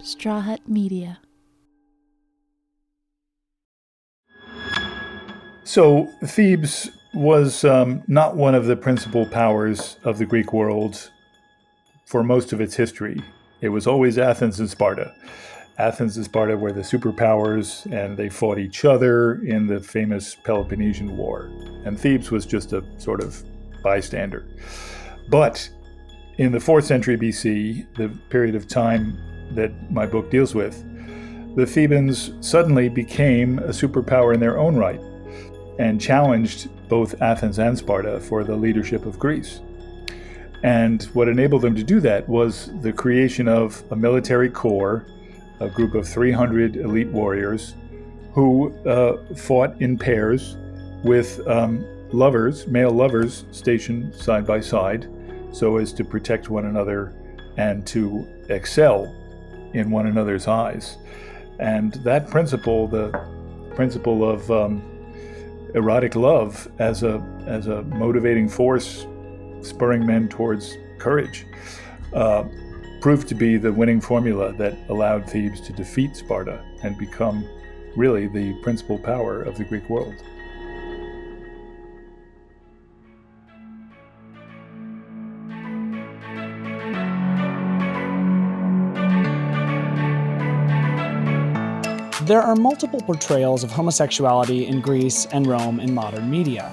Straw Hut Media. So, Thebes was um, not one of the principal powers of the Greek world for most of its history. It was always Athens and Sparta. Athens and Sparta were the superpowers, and they fought each other in the famous Peloponnesian War. And Thebes was just a sort of bystander. But in the 4th century BC, the period of time that my book deals with, the Thebans suddenly became a superpower in their own right and challenged both Athens and Sparta for the leadership of Greece. And what enabled them to do that was the creation of a military corps, a group of 300 elite warriors who uh, fought in pairs with um, lovers, male lovers, stationed side by side so as to protect one another and to excel in one another's eyes. And that principle, the principle of um, erotic love as a as a motivating force, spurring men towards courage, uh, proved to be the winning formula that allowed Thebes to defeat Sparta and become really the principal power of the Greek world. There are multiple portrayals of homosexuality in Greece and Rome in modern media,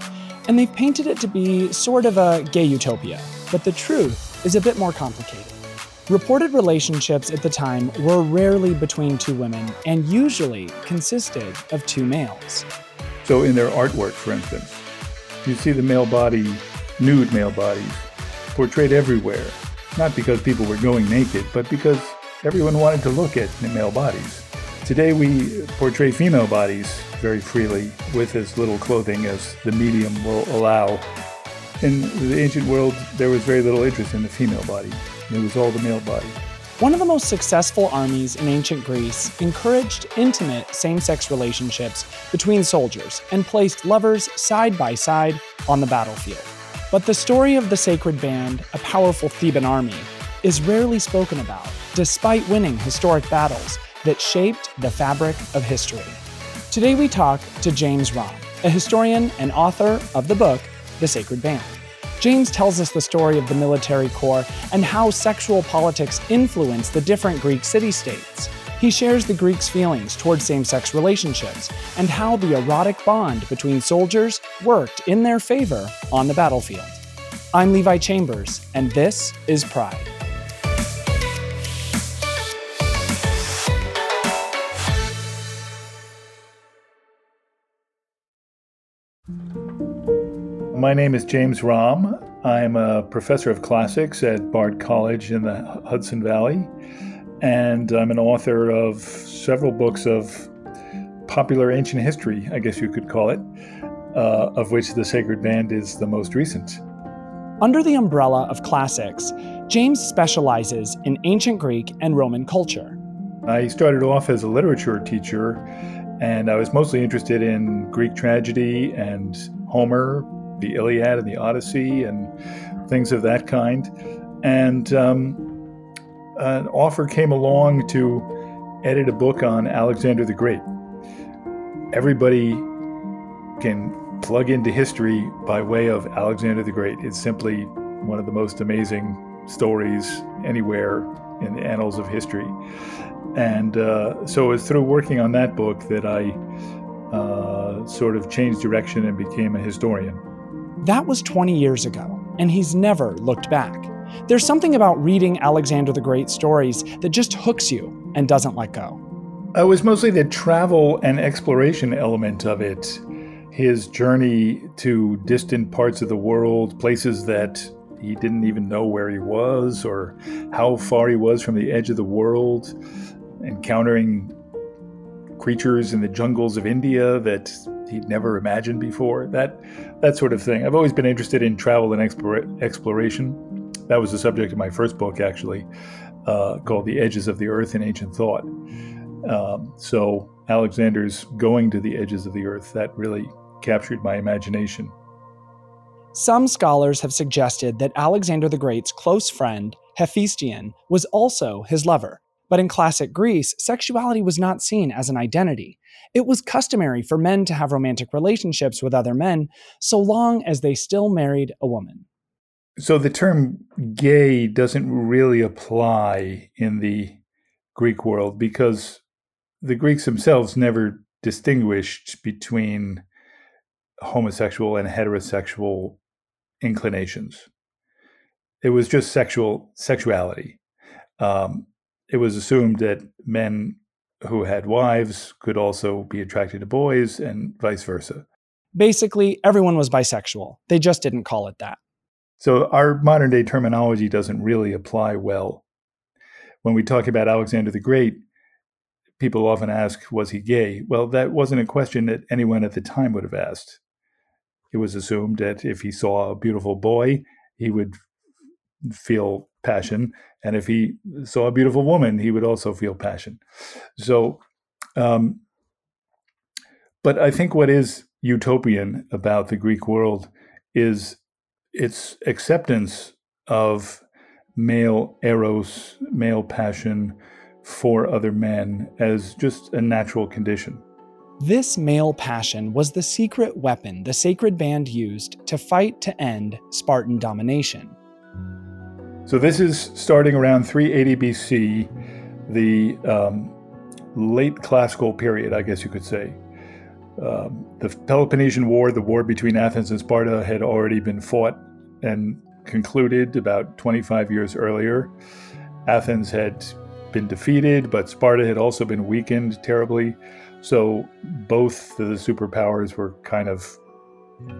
and they've painted it to be sort of a gay utopia. But the truth is a bit more complicated. Reported relationships at the time were rarely between two women and usually consisted of two males. So, in their artwork, for instance, you see the male body, nude male bodies, portrayed everywhere, not because people were going naked, but because everyone wanted to look at the male bodies. Today we portray female bodies very freely with as little clothing as the medium will allow. In the ancient world, there was very little interest in the female body. It was all the male body. One of the most successful armies in ancient Greece encouraged intimate same sex relationships between soldiers and placed lovers side by side on the battlefield. But the story of the Sacred Band, a powerful Theban army, is rarely spoken about, despite winning historic battles that shaped the fabric of history. Today we talk to James Romm, a historian and author of the book, The Sacred Band. James tells us the story of the military corps and how sexual politics influenced the different Greek city states. He shares the Greeks' feelings toward same sex relationships and how the erotic bond between soldiers worked in their favor on the battlefield. I'm Levi Chambers, and this is Pride. My name is James Romm. I'm a professor of classics at Bard College in the Hudson Valley, and I'm an author of several books of popular ancient history, I guess you could call it, uh, of which The Sacred Band is the most recent. Under the umbrella of classics, James specializes in ancient Greek and Roman culture. I started off as a literature teacher, and I was mostly interested in Greek tragedy and Homer, the Iliad and the Odyssey and things of that kind. And um, an offer came along to edit a book on Alexander the Great. Everybody can plug into history by way of Alexander the Great. It's simply one of the most amazing stories anywhere in the annals of history. And uh, so it was through working on that book that I uh, sort of changed direction and became a historian. That was 20 years ago, and he's never looked back. There's something about reading Alexander the Great stories that just hooks you and doesn't let go. It was mostly the travel and exploration element of it. His journey to distant parts of the world, places that he didn't even know where he was or how far he was from the edge of the world, encountering creatures in the jungles of India that he'd never imagined before. That that sort of thing. I've always been interested in travel and explore, exploration. That was the subject of my first book, actually, uh, called "The Edges of the Earth in Ancient Thought." Um, so Alexander's going to the edges of the earth that really captured my imagination. Some scholars have suggested that Alexander the Great's close friend, Hephaestion, was also his lover. But in classic Greece, sexuality was not seen as an identity. It was customary for men to have romantic relationships with other men so long as they still married a woman. So the term gay doesn't really apply in the Greek world because the Greeks themselves never distinguished between homosexual and heterosexual inclinations. It was just sexual sexuality. Um, it was assumed that men who had wives could also be attracted to boys and vice versa. Basically, everyone was bisexual. They just didn't call it that. So our modern day terminology doesn't really apply well. When we talk about Alexander the Great, people often ask, was he gay? Well, that wasn't a question that anyone at the time would have asked. It was assumed that if he saw a beautiful boy, he would feel passion. And if he saw a beautiful woman, he would also feel passion. So, um, but I think what is utopian about the Greek world is its acceptance of male eros, male passion for other men as just a natural condition. This male passion was the secret weapon the sacred band used to fight to end Spartan domination. So this is starting around 380 BC, the um, late classical period, I guess you could say. Um, the Peloponnesian War, the war between Athens and Sparta, had already been fought and concluded about 25 years earlier. Athens had been defeated, but Sparta had also been weakened terribly. So both the superpowers were kind of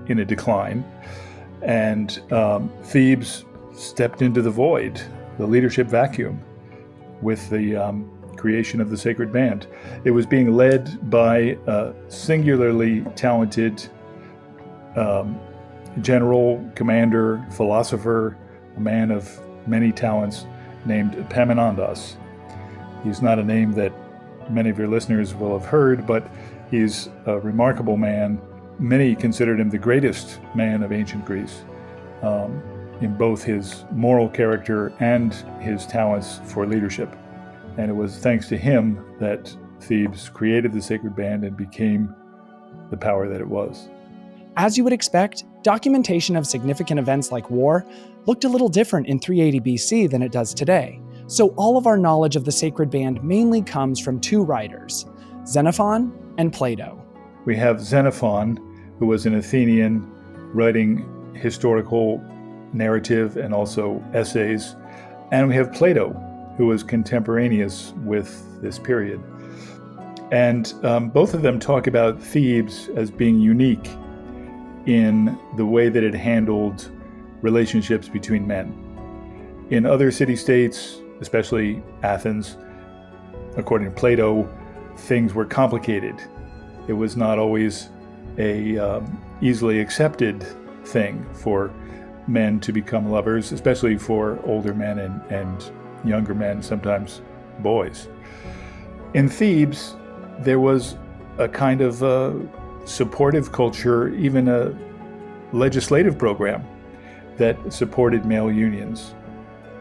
in a decline. And um, Thebes stepped into the void, the leadership vacuum, with the um, creation of the Sacred Band. It was being led by a singularly talented um, general, commander, philosopher, a man of many talents named Epaminondas. He's not a name that many of your listeners will have heard, but he's a remarkable man. Many considered him the greatest man of ancient Greece. Um, in both his moral character and his talents for leadership. And it was thanks to him that Thebes created the sacred band and became the power that it was. As you would expect, documentation of significant events like war looked a little different in 380 BC than it does today. So all of our knowledge of the sacred band mainly comes from two writers, Xenophon and Plato. We have Xenophon, who was an Athenian writing historical narrative and also essays. And we have Plato, who was contemporaneous with this period. And um, both of them talk about Thebes as being unique in the way that it handled relationships between men. In other city states, especially Athens, according to Plato, things were complicated. It was not always a um, easily accepted thing for men to become lovers, especially for older men and, and younger men, sometimes boys. In Thebes, there was a kind of uh, supportive culture, even a legislative program that supported male unions.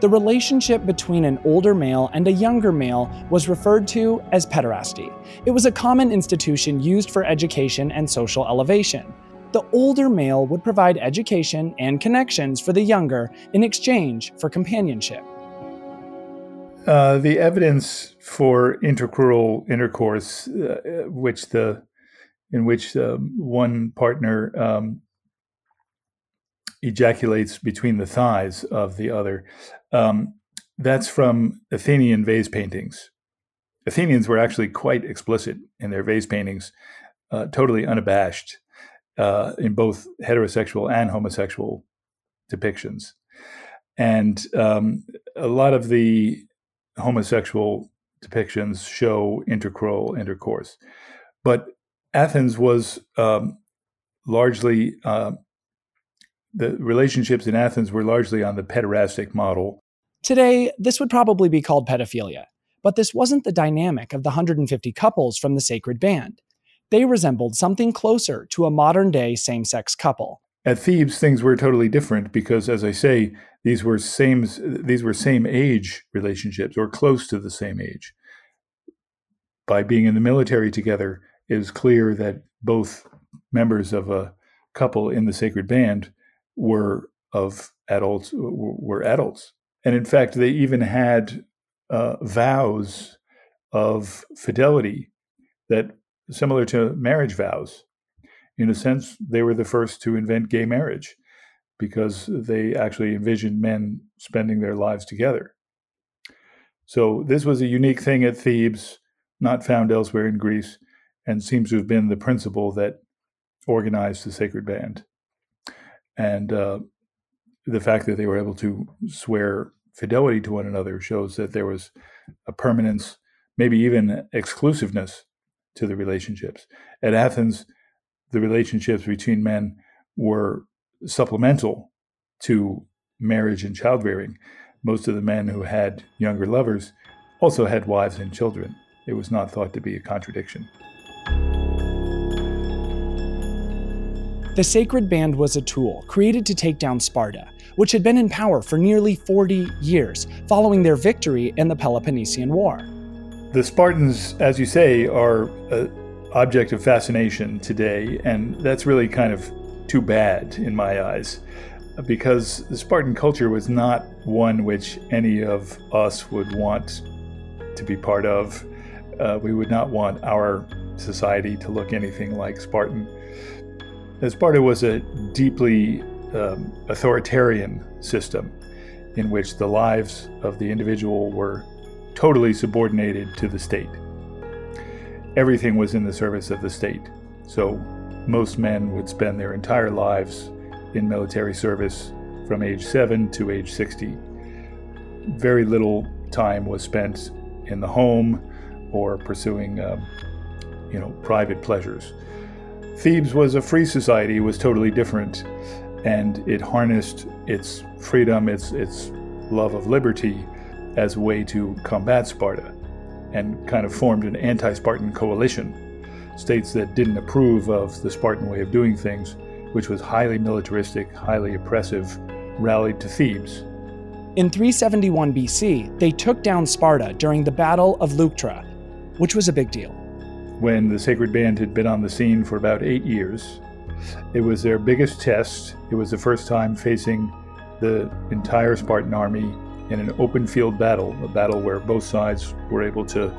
The relationship between an older male and a younger male was referred to as pederasty. It was a common institution used for education and social elevation the older male would provide education and connections for the younger in exchange for companionship. Uh, the evidence for intercrural intercourse, uh, which the in which um, one partner um, ejaculates between the thighs of the other, um, that's from Athenian vase paintings. Athenians were actually quite explicit in their vase paintings, uh, totally unabashed uh, in both heterosexual and homosexual depictions. And um, a lot of the homosexual depictions show intercrural intercourse. But Athens was um, largely, uh, the relationships in Athens were largely on the pederastic model. Today, this would probably be called pedophilia, but this wasn't the dynamic of the 150 couples from the sacred band they resembled something closer to a modern day same sex couple. At Thebes, things were totally different because, as I say, these were same these were same age relationships or close to the same age. By being in the military together, it is clear that both members of a couple in the sacred band were of adults were adults, and in fact, they even had uh, vows of fidelity that similar to marriage vows. In a sense, they were the first to invent gay marriage because they actually envisioned men spending their lives together. So this was a unique thing at Thebes, not found elsewhere in Greece, and seems to have been the principle that organized the sacred band. And uh, the fact that they were able to swear fidelity to one another shows that there was a permanence, maybe even exclusiveness to the relationships. At Athens, the relationships between men were supplemental to marriage and childbearing. Most of the men who had younger lovers also had wives and children. It was not thought to be a contradiction. The Sacred Band was a tool created to take down Sparta, which had been in power for nearly 40 years following their victory in the Peloponnesian War. The Spartans, as you say, are an object of fascination today, and that's really kind of too bad in my eyes because the Spartan culture was not one which any of us would want to be part of. Uh, we would not want our society to look anything like Spartan. Sparta was a deeply um, authoritarian system in which the lives of the individual were totally subordinated to the state. Everything was in the service of the state. So most men would spend their entire lives in military service from age 7 to age 60. Very little time was spent in the home or pursuing, um, you know, private pleasures. Thebes was a free society, it was totally different, and it harnessed its freedom, its its love of liberty, as a way to combat Sparta, and kind of formed an anti-Spartan coalition. States that didn't approve of the Spartan way of doing things, which was highly militaristic, highly oppressive, rallied to Thebes. In 371 BC, they took down Sparta during the Battle of Leuctra, which was a big deal. When the Sacred Band had been on the scene for about eight years, it was their biggest test. It was the first time facing the entire Spartan army in an open field battle, a battle where both sides were able to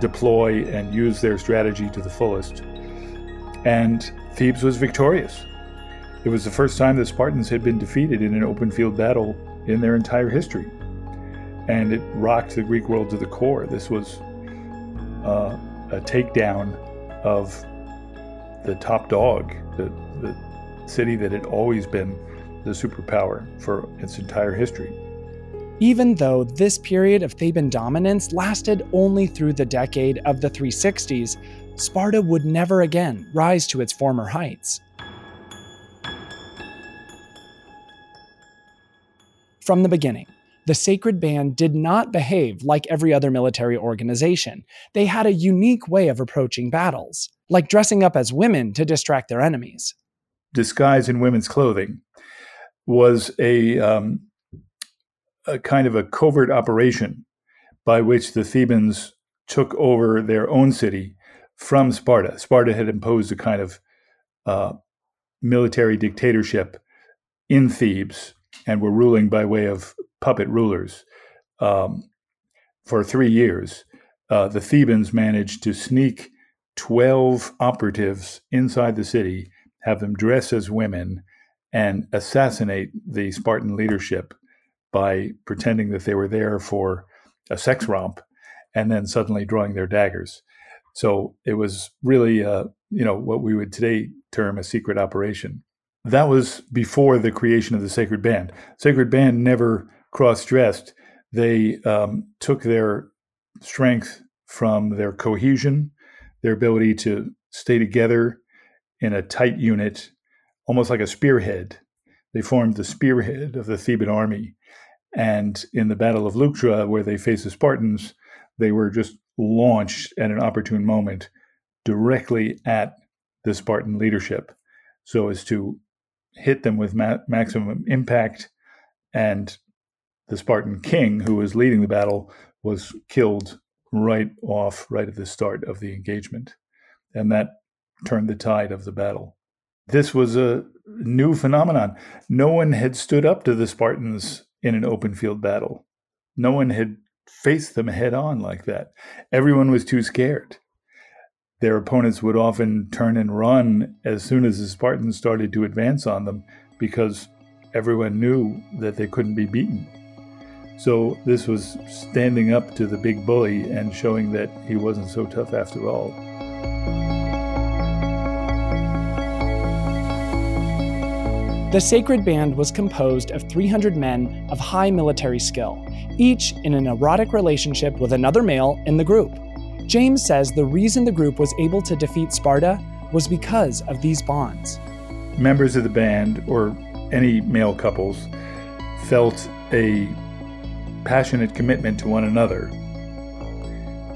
deploy and use their strategy to the fullest. And Thebes was victorious. It was the first time the Spartans had been defeated in an open field battle in their entire history. And it rocked the Greek world to the core. This was uh, a takedown of the top dog, the, the city that had always been the superpower for its entire history even though this period of Theban dominance lasted only through the decade of the 360s, Sparta would never again rise to its former heights. From the beginning, the Sacred Band did not behave like every other military organization. They had a unique way of approaching battles, like dressing up as women to distract their enemies. Disguise in women's clothing was a um, a kind of a covert operation by which the Thebans took over their own city from Sparta. Sparta had imposed a kind of uh, military dictatorship in Thebes and were ruling by way of puppet rulers um, for three years. Uh, the Thebans managed to sneak 12 operatives inside the city, have them dress as women, and assassinate the Spartan leadership by pretending that they were there for a sex romp and then suddenly drawing their daggers. So it was really, uh, you know, what we would today term a secret operation. That was before the creation of the Sacred Band. Sacred Band never cross dressed. They um, took their strength from their cohesion, their ability to stay together in a tight unit, almost like a spearhead. They formed the spearhead of the Theban army and in the Battle of Leuctra, where they faced the Spartans, they were just launched at an opportune moment directly at the Spartan leadership so as to hit them with ma- maximum impact, and the Spartan king, who was leading the battle, was killed right off, right at the start of the engagement. And that turned the tide of the battle. This was a new phenomenon. No one had stood up to the Spartans in an open field battle. No one had faced them head on like that. Everyone was too scared. Their opponents would often turn and run as soon as the Spartans started to advance on them because everyone knew that they couldn't be beaten. So this was standing up to the big bully and showing that he wasn't so tough after all. The sacred band was composed of 300 men of high military skill, each in an erotic relationship with another male in the group. James says the reason the group was able to defeat Sparta was because of these bonds. Members of the band, or any male couples, felt a passionate commitment to one another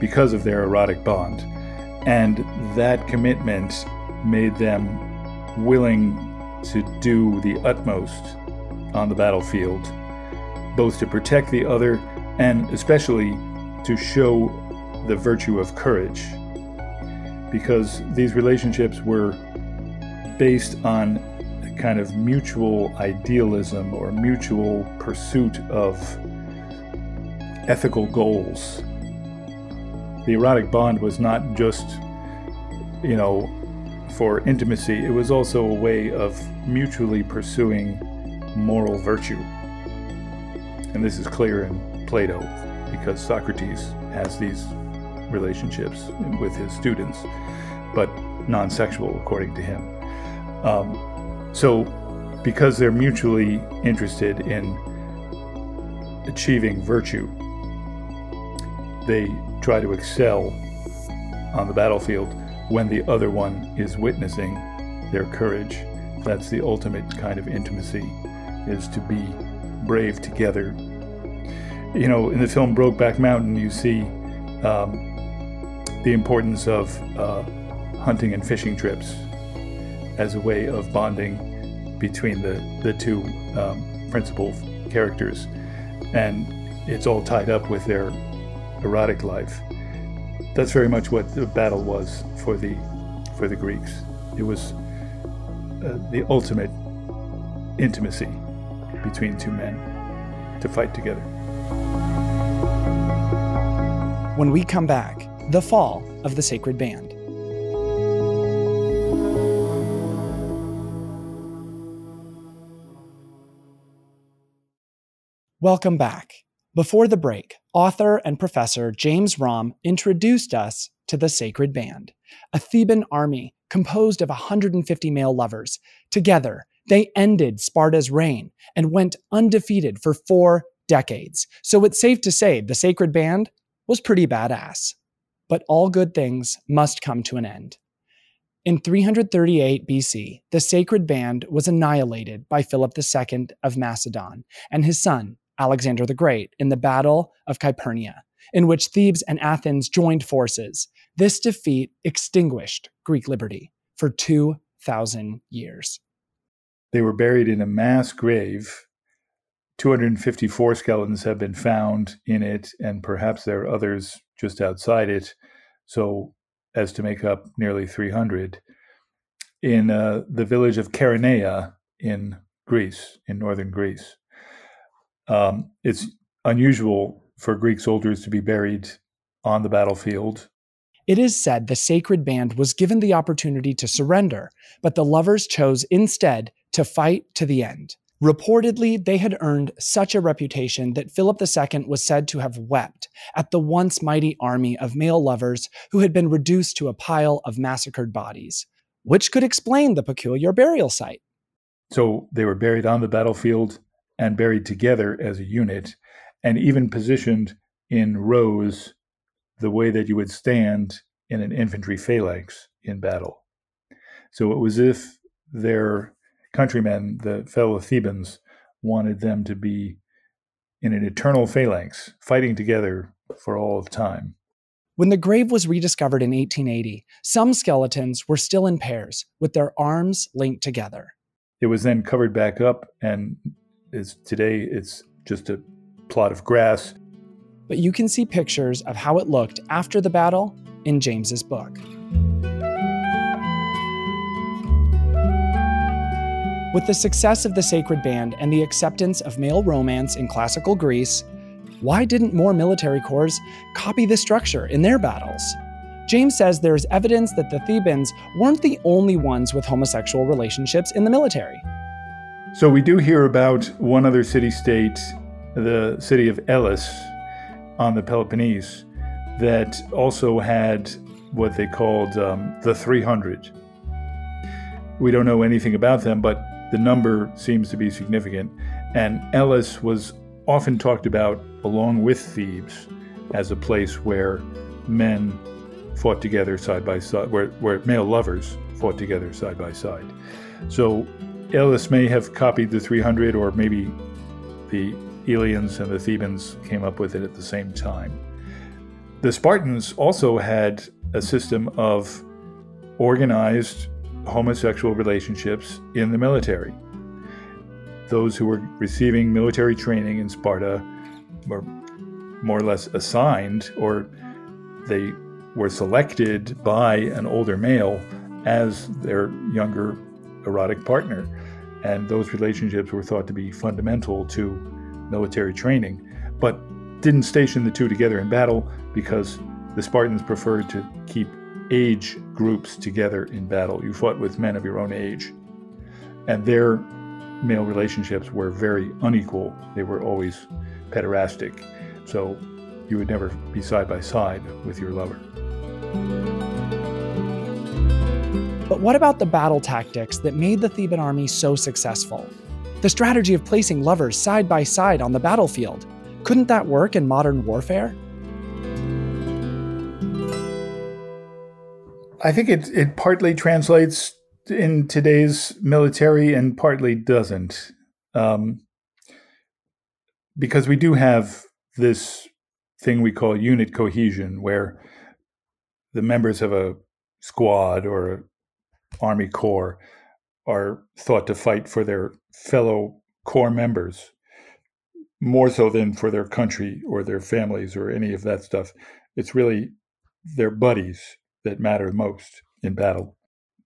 because of their erotic bond. And that commitment made them willing to do the utmost on the battlefield, both to protect the other and especially to show the virtue of courage. Because these relationships were based on a kind of mutual idealism or mutual pursuit of ethical goals. The erotic bond was not just, you know, for intimacy, it was also a way of mutually pursuing moral virtue. And this is clear in Plato because Socrates has these relationships with his students, but non sexual, according to him. Um, so, because they're mutually interested in achieving virtue, they try to excel on the battlefield when the other one is witnessing their courage. That's the ultimate kind of intimacy, is to be brave together. You know, in the film Brokeback Mountain, you see um, the importance of uh, hunting and fishing trips as a way of bonding between the, the two um, principal characters. And it's all tied up with their erotic life. That's very much what the battle was for the for the Greeks. It was uh, the ultimate intimacy between two men to fight together. When we come back, the fall of the sacred band. Welcome back. Before the break, author and professor James Romm introduced us to the Sacred Band, a Theban army composed of 150 male lovers. Together, they ended Sparta's reign and went undefeated for four decades. So it's safe to say the Sacred Band was pretty badass. But all good things must come to an end. In 338 BC, the Sacred Band was annihilated by Philip II of Macedon and his son, Alexander the Great in the Battle of Chaeronea, in which Thebes and Athens joined forces. This defeat extinguished Greek liberty for 2,000 years. They were buried in a mass grave. 254 skeletons have been found in it, and perhaps there are others just outside it, so as to make up nearly 300, in uh, the village of Chaeronea in Greece, in northern Greece. Um, it's unusual for Greek soldiers to be buried on the battlefield. It is said the sacred band was given the opportunity to surrender, but the lovers chose instead to fight to the end. Reportedly, they had earned such a reputation that Philip II was said to have wept at the once mighty army of male lovers who had been reduced to a pile of massacred bodies, which could explain the peculiar burial site. So they were buried on the battlefield and buried together as a unit, and even positioned in rows the way that you would stand in an infantry phalanx in battle. So it was if their countrymen, the fellow Thebans, wanted them to be in an eternal phalanx, fighting together for all of time. When the grave was rediscovered in 1880, some skeletons were still in pairs, with their arms linked together. It was then covered back up, and is today it's just a plot of grass. But you can see pictures of how it looked after the battle in James's book. With the success of the Sacred Band and the acceptance of male romance in classical Greece, why didn't more military corps copy this structure in their battles? James says there's evidence that the Thebans weren't the only ones with homosexual relationships in the military. So we do hear about one other city state, the city of Elis on the Peloponnese, that also had what they called um, the 300. We don't know anything about them, but the number seems to be significant. And Elis was often talked about along with Thebes as a place where men fought together side by side, where, where male lovers fought together side by side. So Elis may have copied the 300, or maybe the Eleans and the Thebans came up with it at the same time. The Spartans also had a system of organized homosexual relationships in the military. Those who were receiving military training in Sparta were more or less assigned, or they were selected by an older male as their younger erotic partner. And those relationships were thought to be fundamental to military training, but didn't station the two together in battle because the Spartans preferred to keep age groups together in battle. You fought with men of your own age. And their male relationships were very unequal. They were always pederastic. So you would never be side by side with your lover. But what about the battle tactics that made the Theban army so successful? The strategy of placing lovers side by side on the battlefield. Couldn't that work in modern warfare? I think it, it partly translates in today's military and partly doesn't. Um, because we do have this thing we call unit cohesion, where the members of a squad or army corps are thought to fight for their fellow corps members more so than for their country or their families or any of that stuff. It's really their buddies that matter most in battle.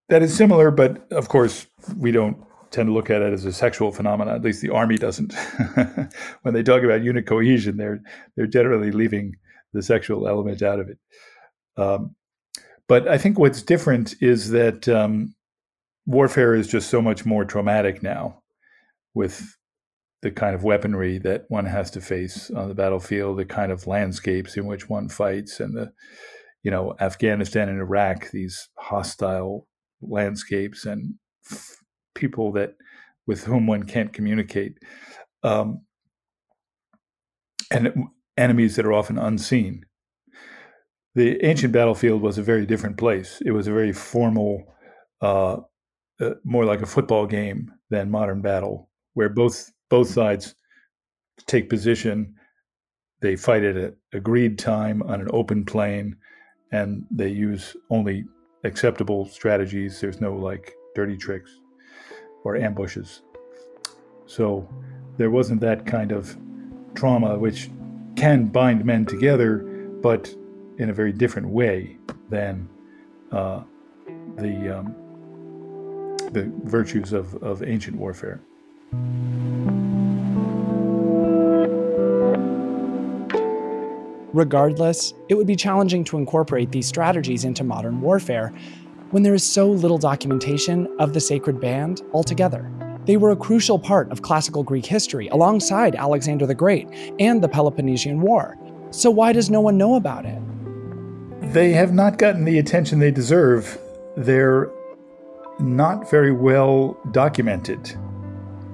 That is similar, but of course, we don't tend to look at it as a sexual phenomenon. At least the army doesn't. when they talk about unit cohesion, they're they're generally leaving the sexual element out of it. Um, but I think what's different is that um, warfare is just so much more traumatic now, with the kind of weaponry that one has to face on the battlefield, the kind of landscapes in which one fights, and the you know, Afghanistan and Iraq, these hostile landscapes and f- people that with whom one can't communicate, um, and enemies that are often unseen. The ancient battlefield was a very different place. It was a very formal, uh, uh, more like a football game than modern battle, where both both sides take position. They fight at an agreed time on an open plain and they use only acceptable strategies. There's no like dirty tricks or ambushes. So there wasn't that kind of trauma which can bind men together, but in a very different way than uh, the um, the virtues of, of ancient warfare. Regardless, it would be challenging to incorporate these strategies into modern warfare when there is so little documentation of the sacred band altogether. They were a crucial part of classical Greek history alongside Alexander the Great and the Peloponnesian War. So, why does no one know about it? They have not gotten the attention they deserve. They're not very well documented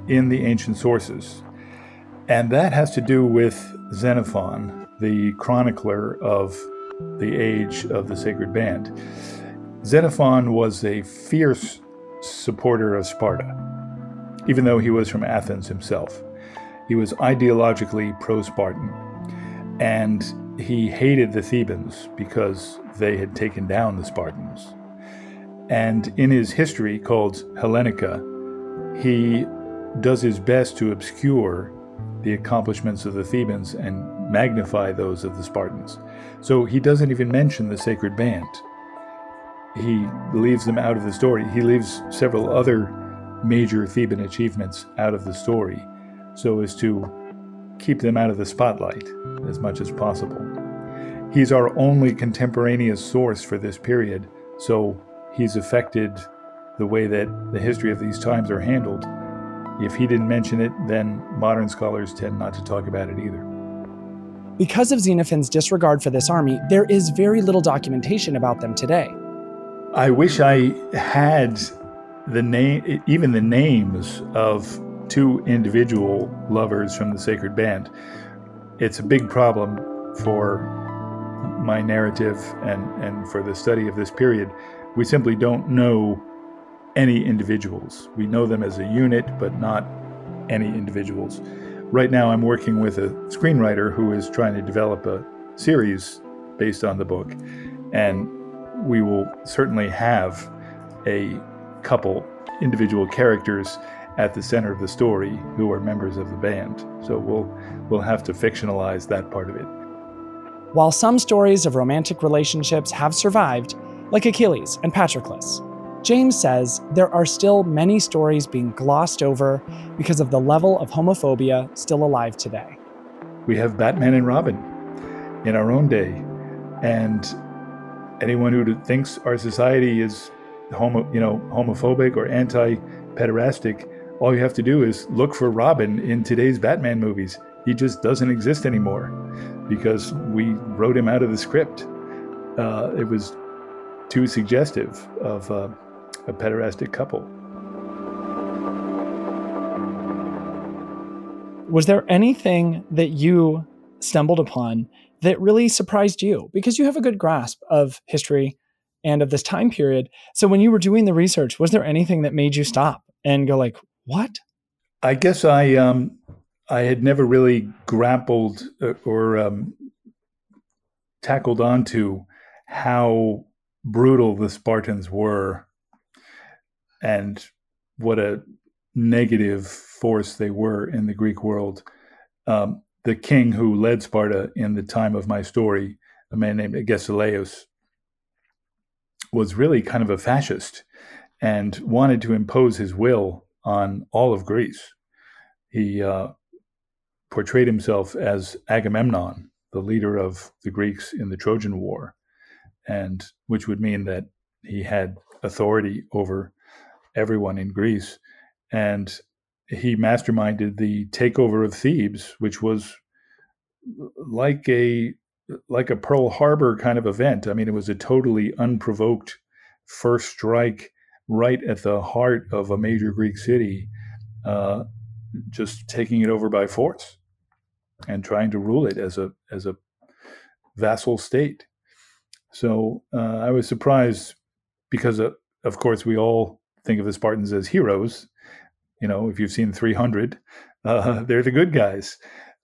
in the ancient sources. And that has to do with Xenophon, the chronicler of the age of the sacred band. Xenophon was a fierce supporter of Sparta, even though he was from Athens himself. He was ideologically pro Spartan, and he hated the Thebans because they had taken down the Spartans. And in his history called Hellenica, he does his best to obscure the accomplishments of the Thebans and magnify those of the Spartans. So he doesn't even mention the sacred band. He leaves them out of the story. He leaves several other major Theban achievements out of the story so as to keep them out of the spotlight as much as possible. He's our only contemporaneous source for this period, so he's affected the way that the history of these times are handled. If he didn't mention it, then modern scholars tend not to talk about it either. Because of Xenophon's disregard for this army, there is very little documentation about them today. I wish I had the name, even the names of two individual lovers from the sacred band. It's a big problem for my narrative and, and for the study of this period. We simply don't know any individuals. We know them as a unit, but not any individuals. Right now, I'm working with a screenwriter who is trying to develop a series based on the book, and we will certainly have a couple individual characters at the center of the story who are members of the band. So we'll we'll have to fictionalize that part of it. While some stories of romantic relationships have survived, like Achilles and Patroclus, James says there are still many stories being glossed over because of the level of homophobia still alive today. We have Batman and Robin in our own day, and anyone who thinks our society is homo, you know, homophobic or anti-pederastic, all you have to do is look for Robin in today's Batman movies. He just doesn't exist anymore because we wrote him out of the script. Uh, it was too suggestive of uh, a pederastic couple. Was there anything that you stumbled upon that really surprised you? Because you have a good grasp of history and of this time period. So when you were doing the research, was there anything that made you stop and go like, "What?" I guess I um, I had never really grappled uh, or um, tackled onto how brutal the Spartans were and what a negative force they were in the Greek world. Um, the king who led Sparta in the time of my story, a man named Agesilaus, was really kind of a fascist and wanted to impose his will on all of Greece. He uh, portrayed himself as Agamemnon, the leader of the Greeks in the Trojan War, and which would mean that he had authority over everyone in Greece. And he masterminded the takeover of Thebes, which was like a like a Pearl Harbor kind of event. I mean, it was a totally unprovoked first strike right at the heart of a major Greek city, uh, just taking it over by force and trying to rule it as a as a vassal state. So uh, I was surprised because, uh, of course, we all think of the Spartans as heroes. You know, if you've seen 300, uh, they're the good guys.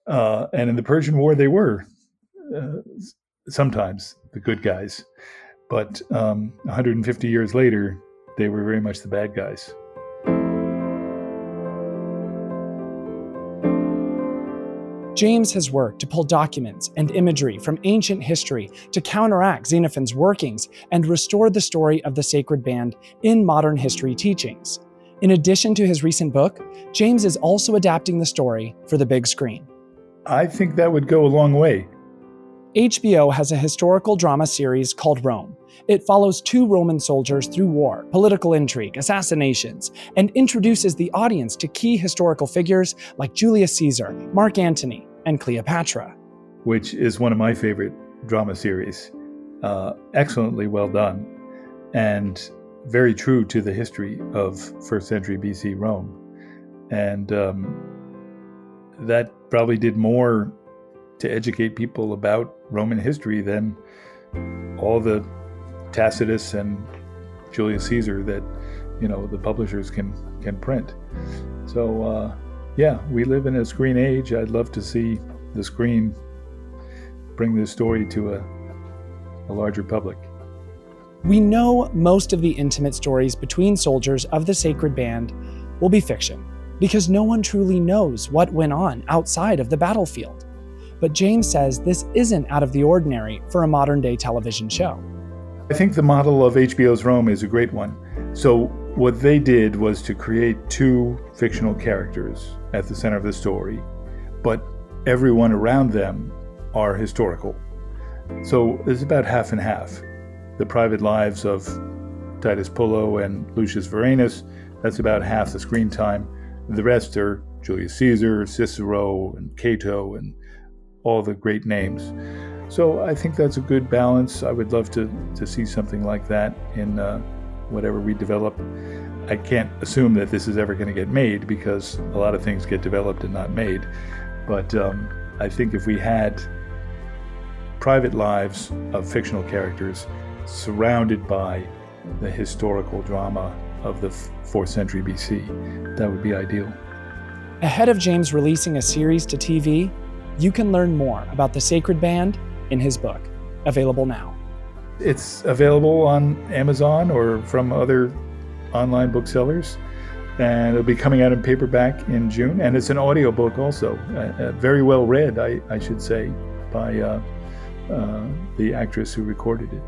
Uh, and in the Persian War, they were uh, sometimes the good guys. But um, 150 years later, they were very much the bad guys. James has worked to pull documents and imagery from ancient history to counteract Xenophon's workings and restore the story of the sacred band in modern history teachings. In addition to his recent book, James is also adapting the story for the big screen. I think that would go a long way. HBO has a historical drama series called Rome. It follows two Roman soldiers through war, political intrigue, assassinations, and introduces the audience to key historical figures like Julius Caesar, Mark Antony, and Cleopatra. Which is one of my favorite drama series. Uh, excellently well done, and very true to the history of first century BC Rome. And um, that probably did more to educate people about Roman history than all the Tacitus and Julius Caesar that you know the publishers can can print. So uh, yeah, we live in a screen age. I'd love to see the screen bring this story to a, a larger public. We know most of the intimate stories between soldiers of the sacred band will be fiction, because no one truly knows what went on outside of the battlefield. But James says this isn't out of the ordinary for a modern day television show. I think the model of HBO's Rome is a great one. So, what they did was to create two fictional characters at the center of the story, but everyone around them are historical. So, it's about half and half. The private lives of Titus Pullo and Lucius Vorenus, that's about half the screen time. The rest are Julius Caesar, Cicero, and Cato, and all the great names. So I think that's a good balance. I would love to, to see something like that in uh, whatever we develop. I can't assume that this is ever going to get made because a lot of things get developed and not made. But um, I think if we had private lives of fictional characters surrounded by the historical drama of the 4th century BC, that would be ideal. Ahead of James releasing a series to TV, you can learn more about the Sacred Band in his book, available now. It's available on Amazon or from other online booksellers. And it'll be coming out in paperback in June. And it's an audiobook also, uh, uh, very well read, I, I should say, by uh, uh the actress who recorded it.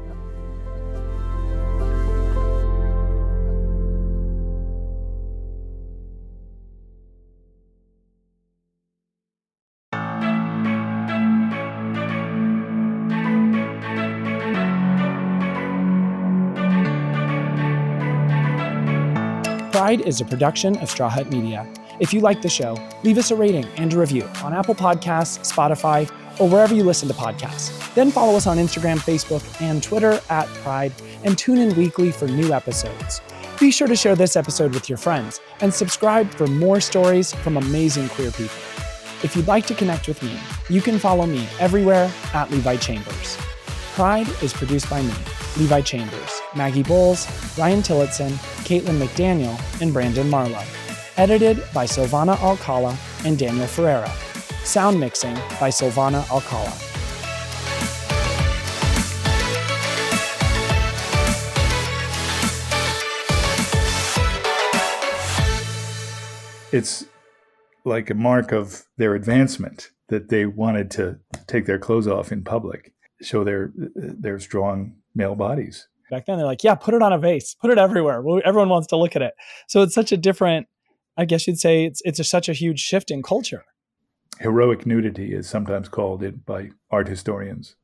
Pride is a production of Straw Hut Media. If you like the show, leave us a rating and a review on Apple Podcasts, Spotify, or wherever you listen to podcasts. Then follow us on Instagram, Facebook, and Twitter at Pride, and tune in weekly for new episodes. Be sure to share this episode with your friends and subscribe for more stories from amazing queer people. If you'd like to connect with me, you can follow me everywhere at Levi Chambers. Pride is produced by me, Levi Chambers, Maggie Boles, Ryan Tillotson, Caitlin McDaniel, and Brandon Marlowe. Edited by Silvana Alcala and Daniel Ferreira. Sound mixing by Silvana Alcala. It's like a mark of their advancement that they wanted to take their clothes off in public, show their their strong male bodies. Back then, they're like, yeah, put it on a vase, put it everywhere. Well, Everyone wants to look at it. So it's such a different, I guess you'd say it's, it's a, such a huge shift in culture. Heroic nudity is sometimes called it by art historians.